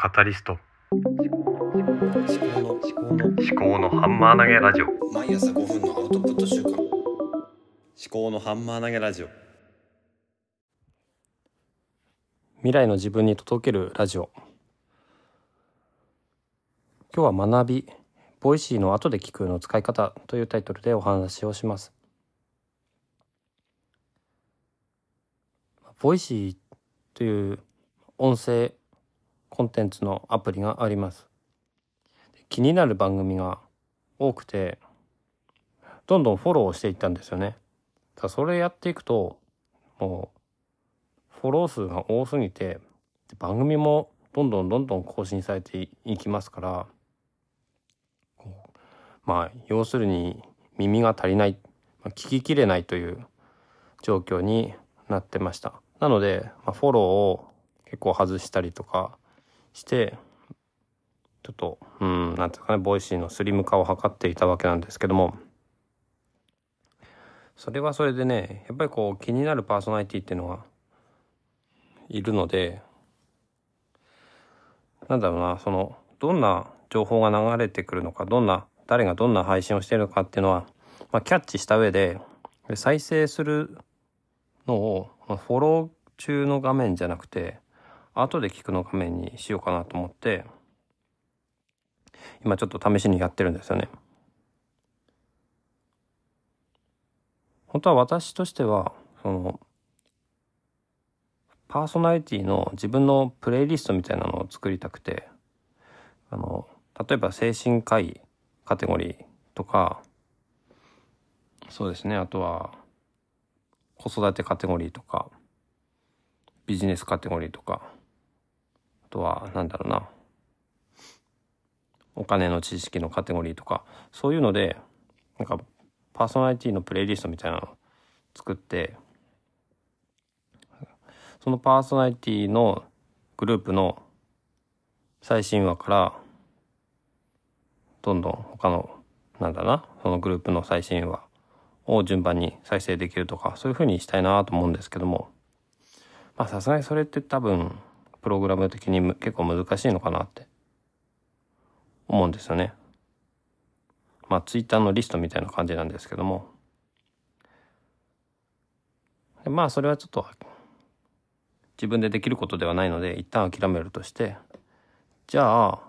カタリスト。思考の思考の思考のハンマー投げラジオ。毎朝5分のアウトプット習慣思考のハンマー投げラジオ。未来の自分に届けるラジオ。今日は学び Voicy の後で聞くの使い方というタイトルでお話をします。Voicy という音声コンテンツのアプリがあります。気になる番組が多くてどんどんフォローしていったんですよね。だそれやっていくともうフォロー数が多すぎて番組もどんどんどんどん更新されていきますからまあ要するに耳が足りない聞ききれないという状況になってました。なので、まあ、フォローを結構外したりとかしてちょっとうんなんていうかね Voicy のスリム化を図っていたわけなんですけども。それはそれでねやっぱりこう気になるパーソナリティっていうのがいるのでなんだろうなそのどんな情報が流れてくるのかどんな誰がどんな配信をしているのかっていうのは、まあ、キャッチした上で再生するのを、まあ、フォロー中の画面じゃなくて後で聞くの画面にしようかなと思って今ちょっと試しにやってるんですよね。本当は私としてはそのパーソナリティの自分のプレイリストみたいなのを作りたくてあの例えば精神科医カテゴリーとかそうですねあとは子育てカテゴリーとかビジネスカテゴリーとかとはなんだろうな。お金の知識のカテゴリーとかそういうのでなんかパーソナリティのプレイリストみたいなのを作ってそのパーソナリティのグループの最新話からどんどん他のなんだなそのグループの最新話を順番に再生できるとかそういうふうにしたいなと思うんですけども。まあさすがにそれって多分プログラム的に結構難しいのかなって思うんですよね。まあツイッターのリストみたいな感じなんですけどもまあそれはちょっと自分でできることではないので一旦諦めるとしてじゃあ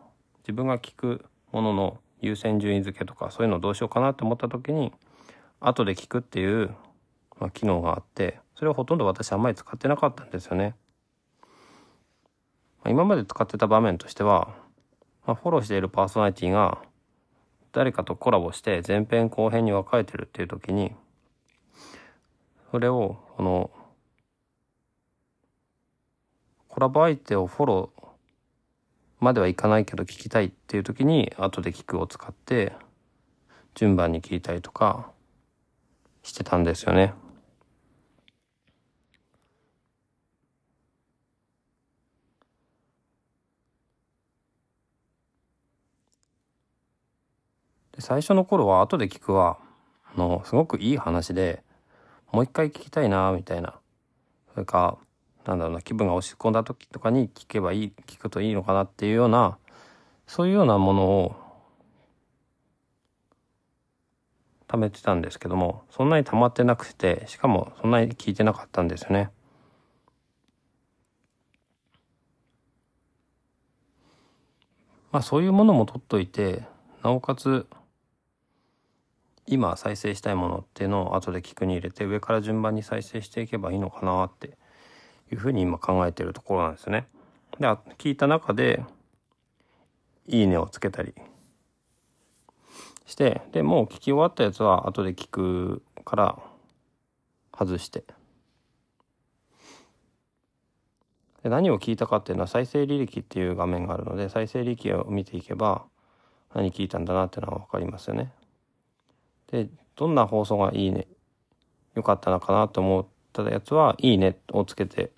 自分が聞くものの優先順位付けとかそういうのどうしようかなって思った時に後で聞くっていう、まあ、機能があってそれをほとんど私あんまり使ってなかったんですよね。ま、今まで使ってた場面としては、まあ、フォローしているパーソナリティが誰かとコラボして前編後編に分かれてるっていう時にそれをこのコラボ相手をフォローまではいかないけど聞きたいっていう時に後で聞くを使って順番に聞いたりとかしてたんですよね。で最初の頃は後で聞くはあのすごくいい話でもう一回聞きたいなみたいなそれかなんだろうな気分が落ち込んだ時とかに聞けばいい聞くといいのかなっていうようなそういうようなものを貯めてたんですけどもそんなに溜まってなくてしかもそんなに聞いてなかったんですよね。まあそういうものも取っといてなおかつ今再生したいものっていうのを後で聞くに入れて上から順番に再生していけばいいのかなっていうふうに今考えてるところなんですね。で聞いた中で「いいね」をつけたりしてでもう聞き終わったやつは後で聞くから外してで何を聞いたかっていうのは再生履歴っていう画面があるので再生履歴を見ていけば何聞いたんだなっていうのは分かりますよね。でどんな放送がいいね良かったのかなと思ったやつはいいねをつけて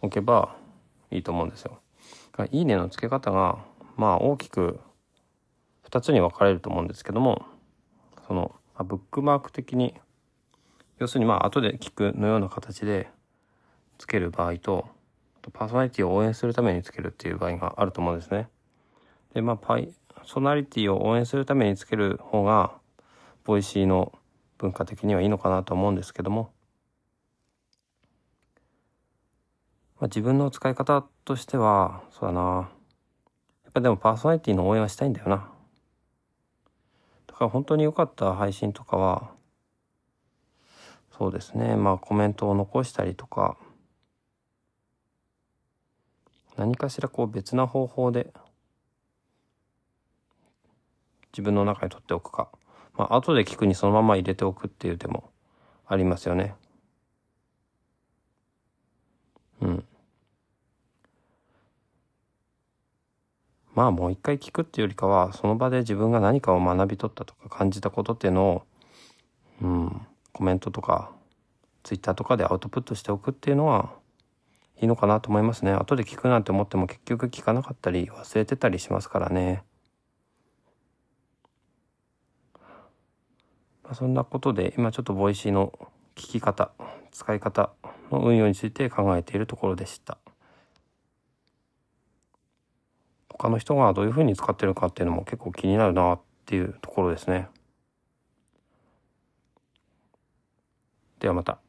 おけばいいと思うんですよ。いいねの付け方がまあ大きく2つに分かれると思うんですけどもその、ブックマーク的に要するにまあ後で聞くのような形でつける場合とパーソナリティを応援するためにつけるっていう場合があると思うんですね。で、まあ、パーソナリティを応援するためにつける方が、 Voicy の文化的にはいいのかなと思うんですけども、まあ、自分の使い方としては、そうだな。やっぱでもパーソナリティの応援はしたいんだよな。だから本当に良かった配信とかは、そうですね。まあコメントを残したりとか、何かしらこう別な方法で自分の中に取っておくか。まあ後で聞くにそのまま入れておくっていう手もありますよね。うん。まあもう一回聞くっていうよりかは、その場で自分が何かを学び取ったとか感じたことっていうのを、うん、コメントとか、ツイッターとかでアウトプットしておくっていうのは、いいのかなと思いますね。後で聞くなんて思っても結局聞かなかったり忘れてたりしますからね。まあ、そんなことで、今ちょっと Voicy の聞き方、使い方の運用について考えているところでした。他の人がどういうふうに使ってるかっていうのも結構気になるなっていうところですね。ではまた。